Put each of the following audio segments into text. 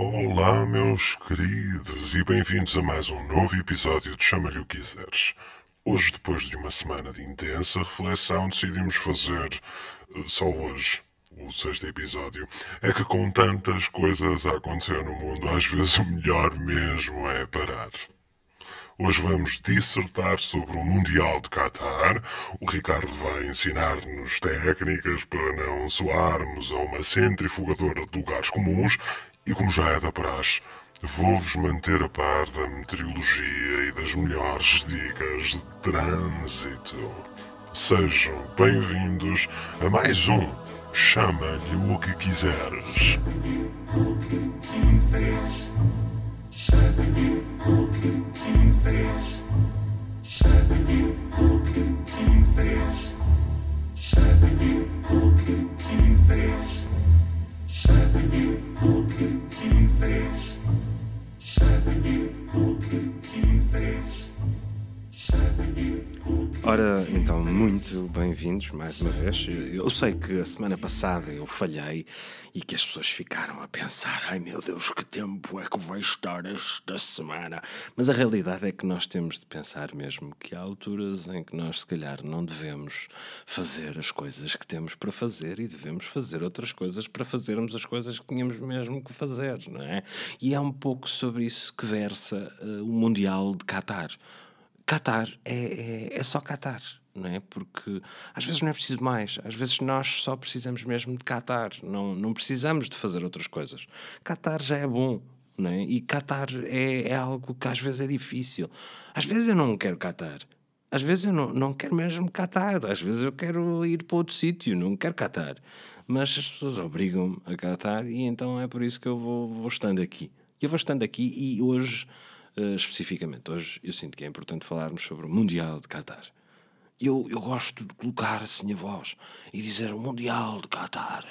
Olá, meus queridos, e bem-vindos a mais um novo episódio de Chama-lhe o quiseres. Hoje, depois de uma semana de intensa reflexão, decidimos fazer, eh, só hoje, o sexto episódio. É que com tantas coisas a acontecer no mundo, às vezes o melhor mesmo é parar. Hoje vamos dissertar sobre o Mundial de Qatar. O Ricardo vai ensinar-nos técnicas para não soarmos a uma centrifugadora de lugares comuns e, como já é da praxe, vou-vos manter a par da meteorologia e das melhores dicas de trânsito. Sejam bem-vindos a mais um Chama-lhe o que quiseres. O que quiseres. Chama-lhe o que quiseres. Chama-lhe o que quiseres. Chama-lhe o que quiseres. Chama-lhe o que Ora, então, muito bem-vindos mais uma vez. Eu sei que a semana passada eu falhei e que as pessoas ficaram a pensar: ai meu Deus, que tempo é que vai estar esta semana? Mas a realidade é que nós temos de pensar mesmo que há alturas em que nós, se calhar, não devemos fazer as coisas que temos para fazer e devemos fazer outras coisas para fazermos as coisas que tínhamos mesmo que fazer, não é? E é um pouco sobre isso que versa uh, o Mundial de Qatar. Qatar é, é, é só Qatar, não é? Porque às vezes não é preciso mais, às vezes nós só precisamos mesmo de Qatar, não, não precisamos de fazer outras coisas. Qatar já é bom, não é? E Qatar é, é algo que às vezes é difícil. Às vezes eu não quero Qatar. Às vezes eu não, não quero mesmo Qatar, às vezes eu quero ir para outro sítio, não quero Qatar. Mas as pessoas obrigam-me a Qatar e então é por isso que eu vou, vou estando aqui. Eu vou estando aqui e hoje uh, especificamente. Hoje eu sinto que é importante falarmos sobre o Mundial de Qatar. Eu, eu gosto de colocar assim a voz e dizer o Mundial de Qatar,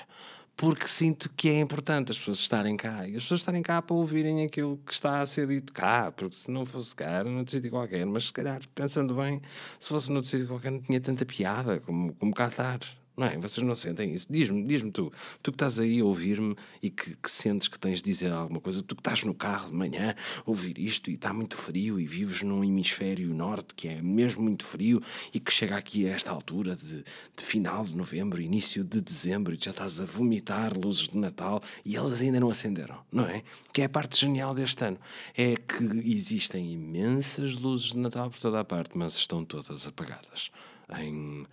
porque sinto que é importante as pessoas estarem cá e as pessoas estarem cá para ouvirem aquilo que está a ser dito cá, porque se não fosse cá era noutro sítio qualquer, mas se calhar, pensando bem, se fosse noutro sítio qualquer não tinha tanta piada como, como Qatar. Não é? Vocês não sentem isso? Diz-me, diz-me tu. Tu que estás aí a ouvir-me e que, que, sentes que tens de dizer alguma coisa, tu que estás no carro de manhã a ouvir isto e está muito frio e vives num hemisfério norte que é mesmo muito frio e que chega aqui a esta altura de, de final de novembro, início de dezembro e já estás a vomitar luzes de Natal e elas ainda não acenderam, não é? Que é a parte genial deste ano. É que existem imensas luzes de Natal por toda a parte, mas estão todas apagadas em uh,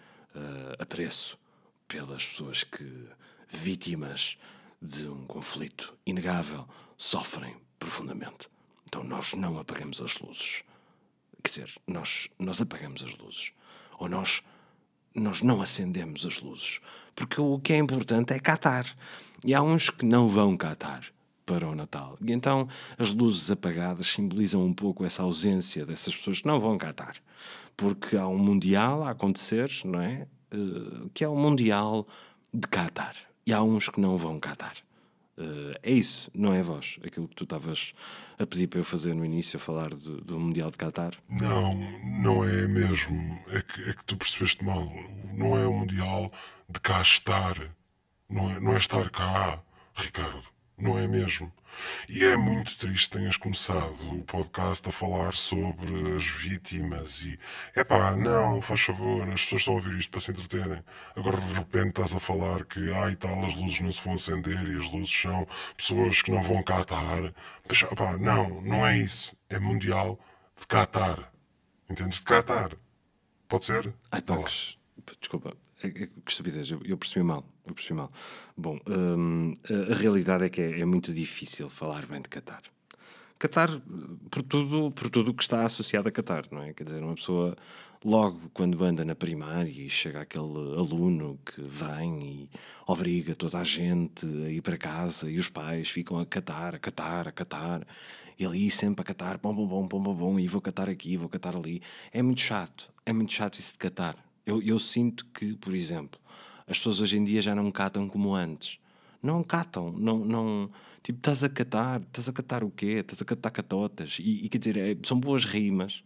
apreço pelas pessoas que, vítimas de um conflito inegável, sofrem profundamente. Então nós não apagamos as luzes. Quer dizer, nós, nós apagamos as luzes. Ou nós, nós não acendemos as luzes. Porque o que é importante é catar. E há uns que não vão catar para o Natal. E então as luzes apagadas simbolizam um pouco essa ausência dessas pessoas que não vão catar. Porque há um Mundial a acontecer, não é? Eh, que é o Mundial de Qatar. E há uns que não vão Qatar. Uh, é isso, não é vós? Aquilo que tu estavas a pedir para eu fazer no início, a falar do, do Mundial de Qatar? Não, não é mesmo. É que, é que tu percebeste mal. Não é o Mundial de cá estar. Não é, não é estar cá, Ricardo. Não é mesmo? E é muito triste que tenhas começado o podcast a falar sobre as vítimas e. Epá, não, faz favor, as pessoas estão a ouvir isto para se entreterem. Agora de repente estás a falar que, ai tal, as luzes não se vão acender e as luzes são pessoas que não vão catar. Mas, epá, não, não é isso. É mundial de catar. Entendes? De catar. Pode ser? Ai, pá, desculpa, é, é, que estupidez, eu, eu, percebi mal. Mal. Bom, hum, a, realidade é que é, é, muito difícil falar bem de Qatar. Qatar, por tudo por tudo o que está associado a Qatar, não é? Quer dizer, uma pessoa, logo quando anda na primária e chega aquele aluno que vem e obriga toda a gente a ir para casa e os pais ficam a catar, a catar, a catar, e ali sempre a catar, bom, bom, bom, bom, bom, bom, e vou catar aqui, vou catar ali. É muito chato, é muito chato isso de catar. Eu, eu sinto que, por exemplo, as pessoas hoje em dia já não catam como antes. Não catam, não, não, tipo, estás a catar, estás a catar o quê? Estás a catar catotas. E, e quer dizer, é, são boas rimas.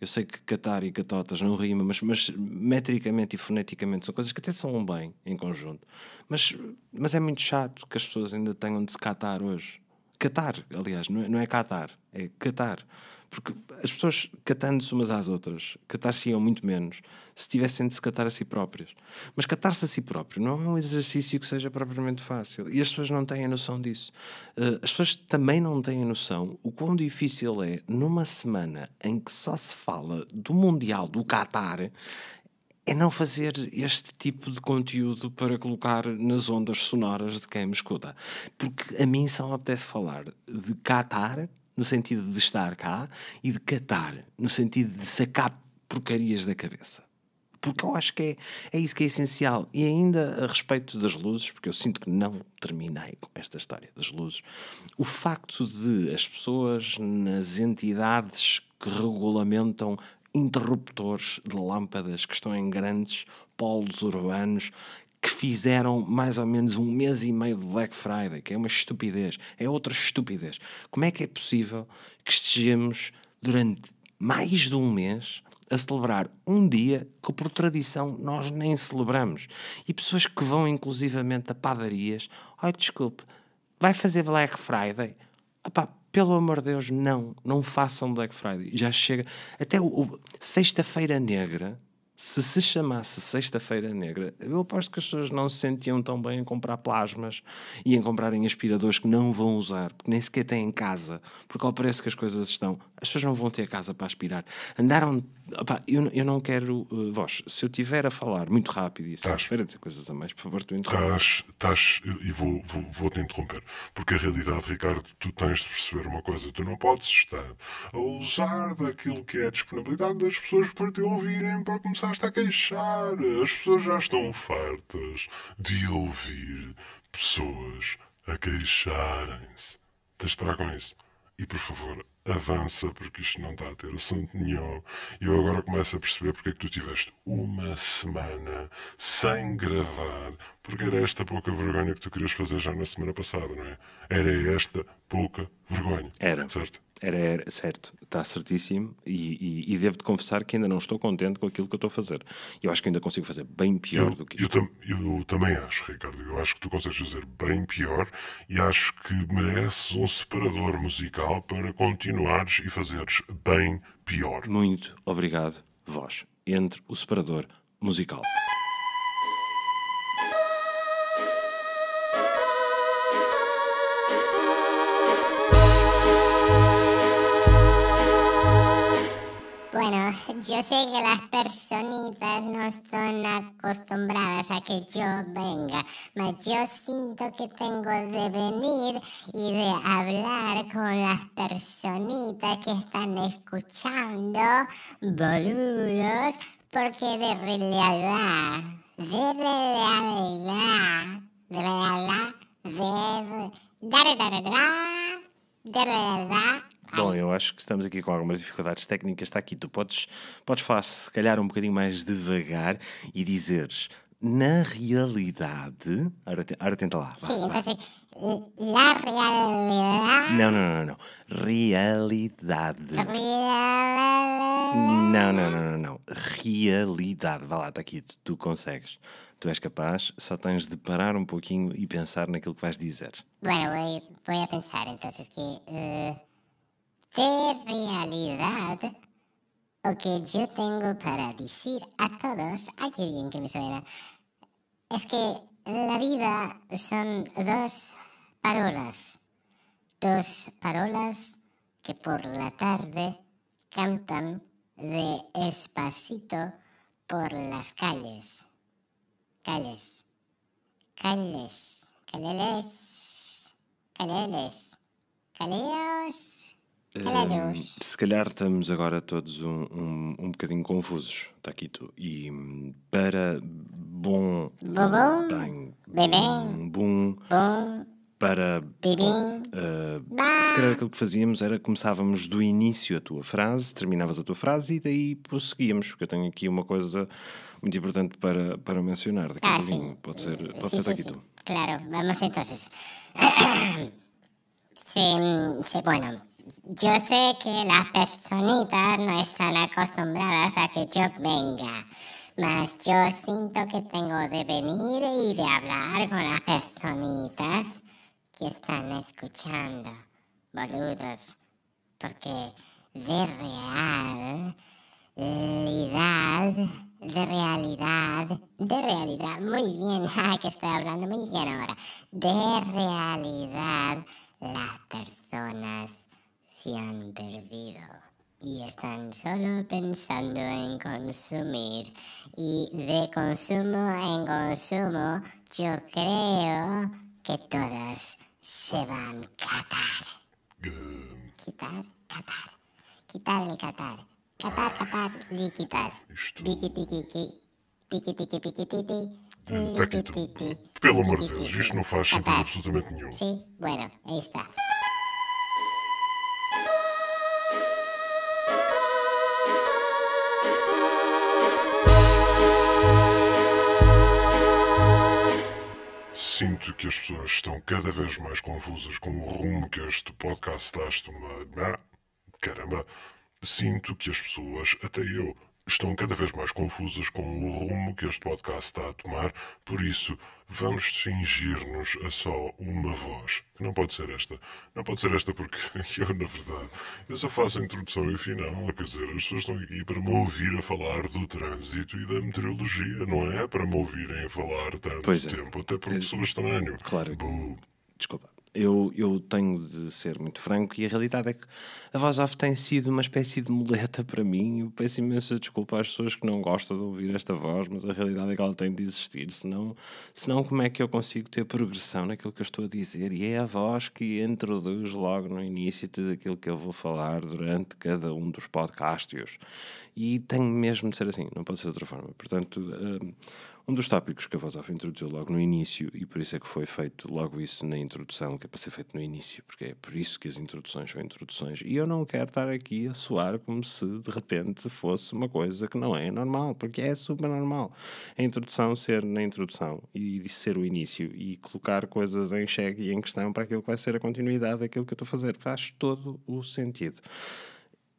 Eu sei que catar e catotas não rimam, mas, mas metricamente e foneticamente são coisas que até são bem em conjunto. Mas, mas é muito chato que as pessoas ainda tenham de se catar hoje. Catar, aliás, não é, não é catar, é catar. Porque as pessoas catando-se umas às outras, catar-se-iam muito menos se tivessem de se catar a si próprias. Mas catar-se a si próprio não é um exercício que seja propriamente fácil. E as pessoas não têm a noção disso. Uh, as pessoas também não têm a noção o quão difícil é, numa semana em que só se fala do Mundial do Qatar, é não fazer este tipo de conteúdo para colocar nas ondas sonoras de quem me escuta. Porque a mim só me apetece falar de Qatar, no sentido de estar cá, e de catar, no sentido de sacar porcarias da cabeça. Porque eu acho que é, é isso que é essencial. E ainda a respeito das luzes, porque eu sinto que não terminei com esta história das luzes, o facto de as pessoas nas entidades que regulamentam interruptores de lâmpadas que estão em grandes polos urbanos que fizeram mais ou menos um mês e meio de Black Friday, que é uma estupidez, é outra estupidez. Como é que é possível que estejamos durante mais de um mês a celebrar um dia que por tradição nós nem celebramos? E pessoas que vão inclusivamente a padarias, ai desculpe, vai fazer Black Friday? Epá, pelo amor de Deus, não, não façam Black Friday. Já chega. Até o, o Sexta-feira Negra se se chamasse Sexta-feira Negra, eu aposto que as pessoas não se sentiam tão bem em comprar plasmas e em comprarem aspiradores que não vão usar, porque nem sequer têm em casa, porque ao preço que as coisas estão, as pessoas não vão ter casa para aspirar. Andaram. Opa, eu, eu não quero. Uh, vós, se eu tiver a falar muito rápido e se estiver a dizer coisas a mais, por favor, tu interrompas. Estás. E vou, vou, vou te interromper, porque a realidade, Ricardo, tu tens de perceber uma coisa: tu não podes estar a usar daquilo que é a disponibilidade das pessoas para te ouvirem para começar começaste a queixar. As pessoas já estão fartas de ouvir pessoas a queixarem-se. Tens de parar com isso. E por favor, avança, porque isto não está a ter assunto nenhum. E eu agora começo a perceber porque é que tu tiveste uma semana sem gravar, porque era esta pouca vergonha que tu querias fazer já na semana passada, não é? Era esta pouca vergonha. Era. Certo? Era, era, certo, está certíssimo e, e, e devo-te confessar que ainda não estou contente com aquilo que eu estou a fazer. Eu acho que ainda consigo fazer bem pior eu, do que eu, tam, eu também acho, Ricardo. Eu acho que tu consegues fazer bem pior e acho que mereces um separador musical para continuares e fazeres bem pior. Muito obrigado, vós, entre o separador musical. Yo sé que las personitas no están acostumbradas a que yo venga, pero yo siento que tengo de venir y de hablar con las personitas que están escuchando, boludos, porque de realidad, de realidad, de realidad, de, de, de realidad, Bom, eu acho que estamos aqui com algumas dificuldades técnicas. Está aqui, tu podes, podes falar se calhar um bocadinho mais devagar e dizeres na realidade. Ora, ora tenta lá. Vá, Sim, então assim, la realidade. Não, não, não, não. Realidade. Realidade. Não, não, não, não, não. Realidade. Vá lá, está aqui, tu, tu consegues. Tu és capaz, só tens de parar um pouquinho e pensar naquilo que vais dizer. Bueno, voy, voy a pensar entonces que. Uh de realidad o que yo tengo para decir a todos, ¡ay, qué bien que me suena! Es que la vida son dos parolas, dos parolas que por la tarde cantan de espacito por las calles. Calles, calles, caleles, caleles, caleos. Se calhar estamos agora todos um, um, um bocadinho confusos, está aqui tu. E para bom. Bom. Bem. Bem. Bom. Bom. Para. Bibim. Uh, se calhar aquilo que fazíamos era começávamos do início a tua frase, terminavas a tua frase e daí prosseguíamos, porque eu tenho aqui uma coisa muito importante para, para mencionar. Daqui ah, sim. Pode ser, pode sí, ser sí. tu. Claro, vamos entonces. sí, sí, bueno. Yo sé que las personitas no están acostumbradas a que yo venga, mas yo siento que tengo de venir y de hablar con las personitas que están escuchando. boludos. Porque de real, realidad, de realidad, de realidad, muy bien, que estoy hablando muy bien ahora. De realidad, las personas se han perdido y están solo pensando en consumir. Y de consumo en consumo, yo creo que todas se van a catar. Quitar, catar. Quitar el catar. Catar, catar, liquitar. Tiki, tiki, ki. Tiki, tiki, tiki, Tiki, titi. Pelo amor de Tiki, Deus, tiki. isto não faz sentido absolutamente nenhum. Sí, bueno, ahí está. Sinto que as pessoas estão cada vez mais confusas com o rumo que este podcast está a tomar. Caramba, sinto que as pessoas, até eu, estão cada vez mais confusas com o rumo que este podcast está a tomar. Por isso, vamos cingir-nos a só uma voz. Não pode ser esta. Não pode ser esta porque eu, na verdade, eu só faço a introdução e o final. Quer dizer, as pessoas estão aqui para me ouvir a falar do trânsito e da meteorologia, não é para me ouvirem a falar tanto é. tempo, até porque sou estranho. Claro. Desculpa. Eu, eu tenho de ser muito franco e a realidade é que a voz off tem sido uma espécie de muleta para mim. Eu peço imensa desculpa às pessoas que não gostam de ouvir esta voz, mas a realidade é que ela tem de existir. Senão, senão como é que eu consigo ter progressão naquilo que eu estou a dizer? E é a voz que introduz logo no início tudo aquilo que eu vou falar durante cada um dos podcasts. E tem mesmo de ser assim, não pode ser de outra forma. Portanto, hum, um dos tópicos que a voz off introduziu logo no início, e por isso é que foi feito logo isso na introdução, que é para ser feito no início, porque é por isso que as introduções são introduções. E eu não quero estar aqui a soar como se de repente fosse uma coisa que não é normal, porque é super normal. A introdução ser na introdução e ser o início e colocar coisas em xeque e em questão para aquilo que vai ser a continuidade daquilo que eu estou a fazer. Faz todo o sentido.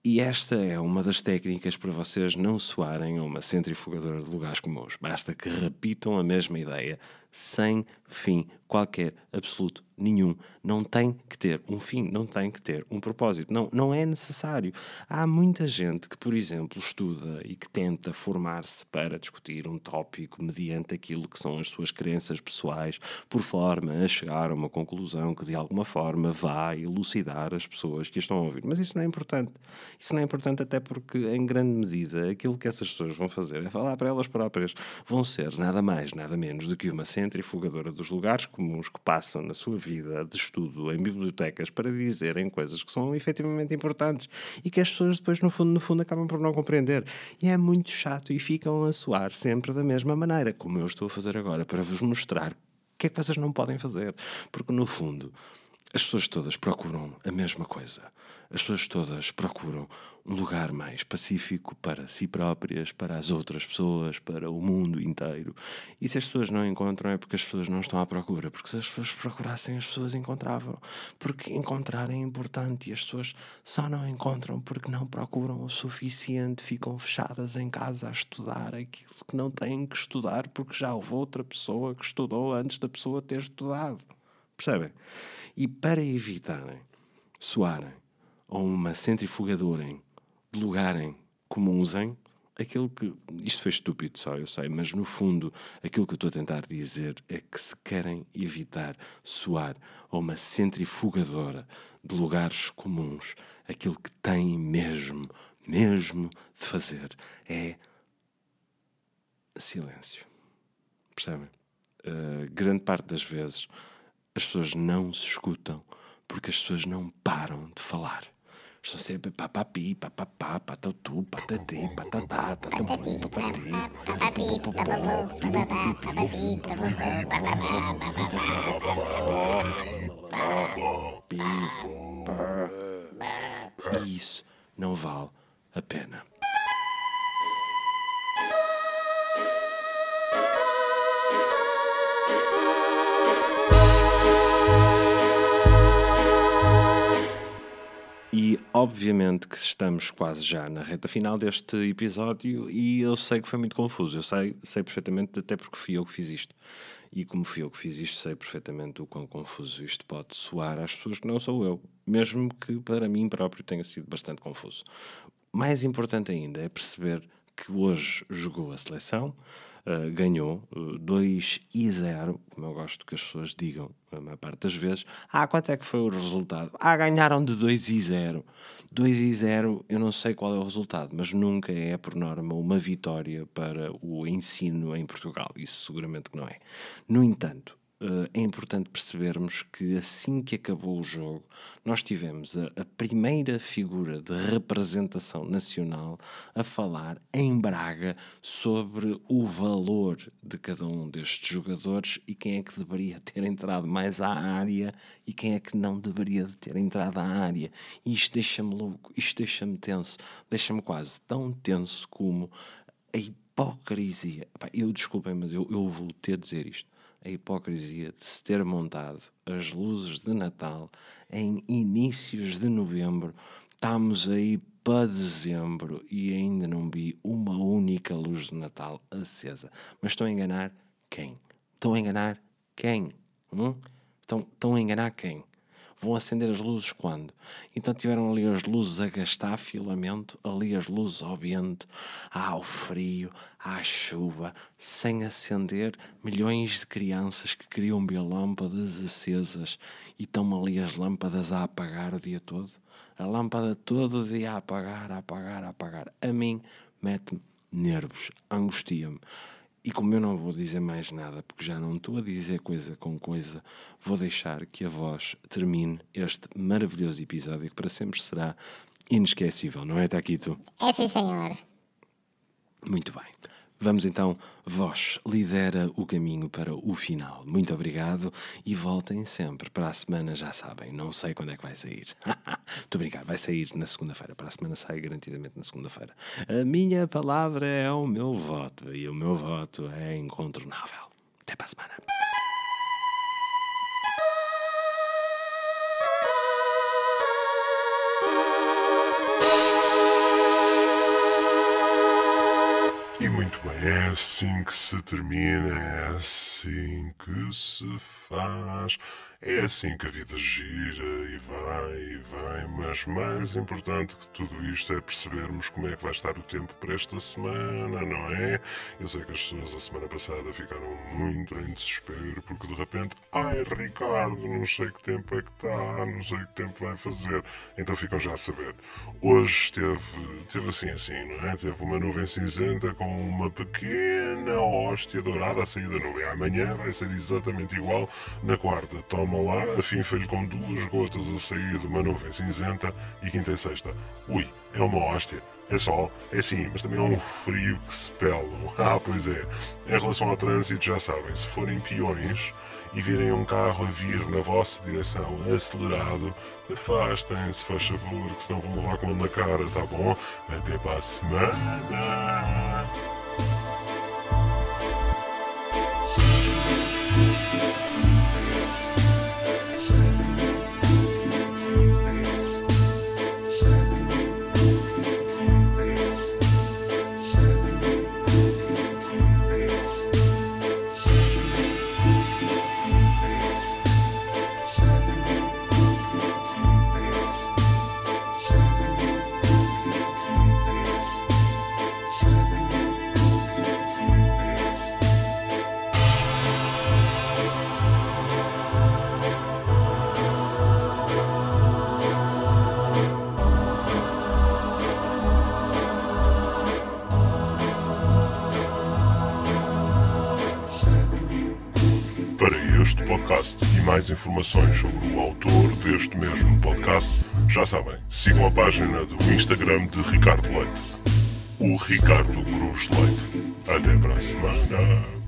E esta é uma das técnicas para vocês não soarem a uma centrifugadora de lugares comuns. Basta que repitam a mesma ideia sem fim qualquer, absoluto nenhum. Não tem que ter um fim, não tem que ter um propósito. Não, não é necessário. Há muita gente que, por exemplo, estuda e que tenta formar-se para discutir um tópico mediante aquilo que são as suas crenças pessoais, por forma a chegar a uma conclusão que de alguma forma vai elucidar as pessoas que estão a ouvir. Mas isso não é importante. Isso não é importante até porque, em grande medida, aquilo que essas pessoas vão fazer é falar para elas próprias. Vão ser nada mais, nada menos do que uma centrifugadora dos lugares comuns que passam na sua vida de estudo em bibliotecas para dizerem coisas que são efetivamente importantes e que as pessoas depois, no fundo, no fundo, acabam por não compreender. E é muito chato e ficam a soar sempre da mesma maneira, como eu estou a fazer agora, para vos mostrar o que é que vocês não podem fazer. Porque, no fundo, as pessoas todas procuram a mesma coisa. As pessoas todas procuram um lugar mais pacífico para si próprias, para as outras pessoas, para o mundo inteiro. E se as pessoas não encontram é porque as pessoas não estão à procura. Porque se as pessoas procurassem, as pessoas encontravam. Porque encontrar é importante e as pessoas só não encontram porque não procuram o suficiente, ficam fechadas em casa a estudar aquilo que não têm que estudar porque já houve outra pessoa que estudou antes da pessoa ter estudado. Percebem? E para evitarem soarem ou uma centrifugadorem de lugarem comunsem, aquilo que. Isto foi estúpido só, eu sei, mas no fundo aquilo que eu estou a tentar dizer é que se querem evitar soar a uma centrifugadora de lugares comuns, aquilo que têm mesmo, mesmo de fazer é silêncio. Percebem? Uh, grande parte das vezes as pessoas não se escutam porque as pessoas não param de falar. Estão sempre papapi, papapá, patatu, patati, patatá, tatampu, papati. Patapapu, papapá, papati, papapá, E isso não vale a pena. E obviamente que estamos quase já na reta final deste episódio e eu sei que foi muito confuso, eu sei, sei perfeitamente, até porque fui eu que fiz isto. E como fui eu que fiz isto, sei perfeitamente o quão confuso isto pode soar às pessoas que não sou eu, mesmo que para mim próprio tenha sido bastante confuso. Mais importante ainda é perceber que hoje jogou a seleção, uh, ganhou uh, 2 e 0, como eu gosto que as pessoas digam a maior parte das vezes. Ah, quanto é que foi o resultado? Ah, ganharam de 2 e 0. 2 e 0, eu não sei qual é o resultado, mas nunca é, por norma, uma vitória para o ensino em Portugal. Isso seguramente que não é. No entanto, é importante percebermos que assim que acabou o jogo, nós tivemos a, a, primeira figura de representação nacional a falar em Braga sobre o valor de cada um destes jogadores e quem é que deveria ter entrado mais à área e quem é que não deveria ter entrado à área. E isto deixa-me louco, isto deixa-me tenso, deixa-me quase tão tenso como a hipocrisia. eu desculpem, mas eu, eu vou ter de dizer isto a hipocrisia de se ter montado as luzes de Natal em inícios de novembro. Estamos aí para dezembro e ainda não vi uma única luz de Natal acesa. Mas estão a enganar quem? Estão a enganar quem? Hum? Estão, estão a enganar quem? Vão acender as luzes quando? Então tiveram ali as luzes a gastar filamento, ali as luzes ao vento, ao frio, à chuva, sem acender milhões de crianças que queriam ver lâmpadas acesas e estão ali as lâmpadas a apagar o dia todo. A lâmpada todo o dia a apagar, a apagar, a apagar. A mim mete-me nervos, angustia-me. E como eu não vou dizer mais nada, porque já não estou a dizer coisa com coisa, vou deixar que a voz termine este maravilhoso episódio que para sempre será inesquecível, não é, Taquito? É sim, senhor. Muito bem. Vamos então, vós lidera o caminho para o final. Muito obrigado e voltem sempre. Para a semana já sabem, não sei quando é que vai sair. Muito obrigado, vai sair na segunda-feira. Para a semana sai garantidamente na segunda-feira. A minha palavra é o meu voto e o meu voto é incontornável. Até para a semana. É assim que se termina, é assim que se faz, é assim que a vida gira e vai e vai, mas mais importante que tudo isto é percebermos como é que vai estar o tempo para esta semana, não é? Eu sei que as pessoas a semana passada ficaram muito em desespero porque de repente, ai Ricardo, não sei que tempo é que está, não sei que tempo vai fazer, então ficam já a saber. Hoje teve, teve assim assim, não é? Teve uma nuvem cinzenta com uma pequena hóstia dourada a sair da nuvem. Amanhã vai ser exatamente igual, na quarta toma toma lá, afinfa-lhe com duas gotas a sair de uma nuvem cinzenta e quinta e sexta. Ui, é uma hóstia. É só, é sim, mas também é um frio que se pelam. Ah, pois é. Em relação ao trânsito, já sabem, se forem peões e virem um carro a vir na vossa direção acelerado, afastem-se, faz favor, que senão vão levar com ele na cara, tá bom? Até para a semana! informações sobre o autor deste mesmo podcast, já sabem, sigam a página do Instagram de Ricardo Leite. O Ricardo Cruz Leite. Até para a semana.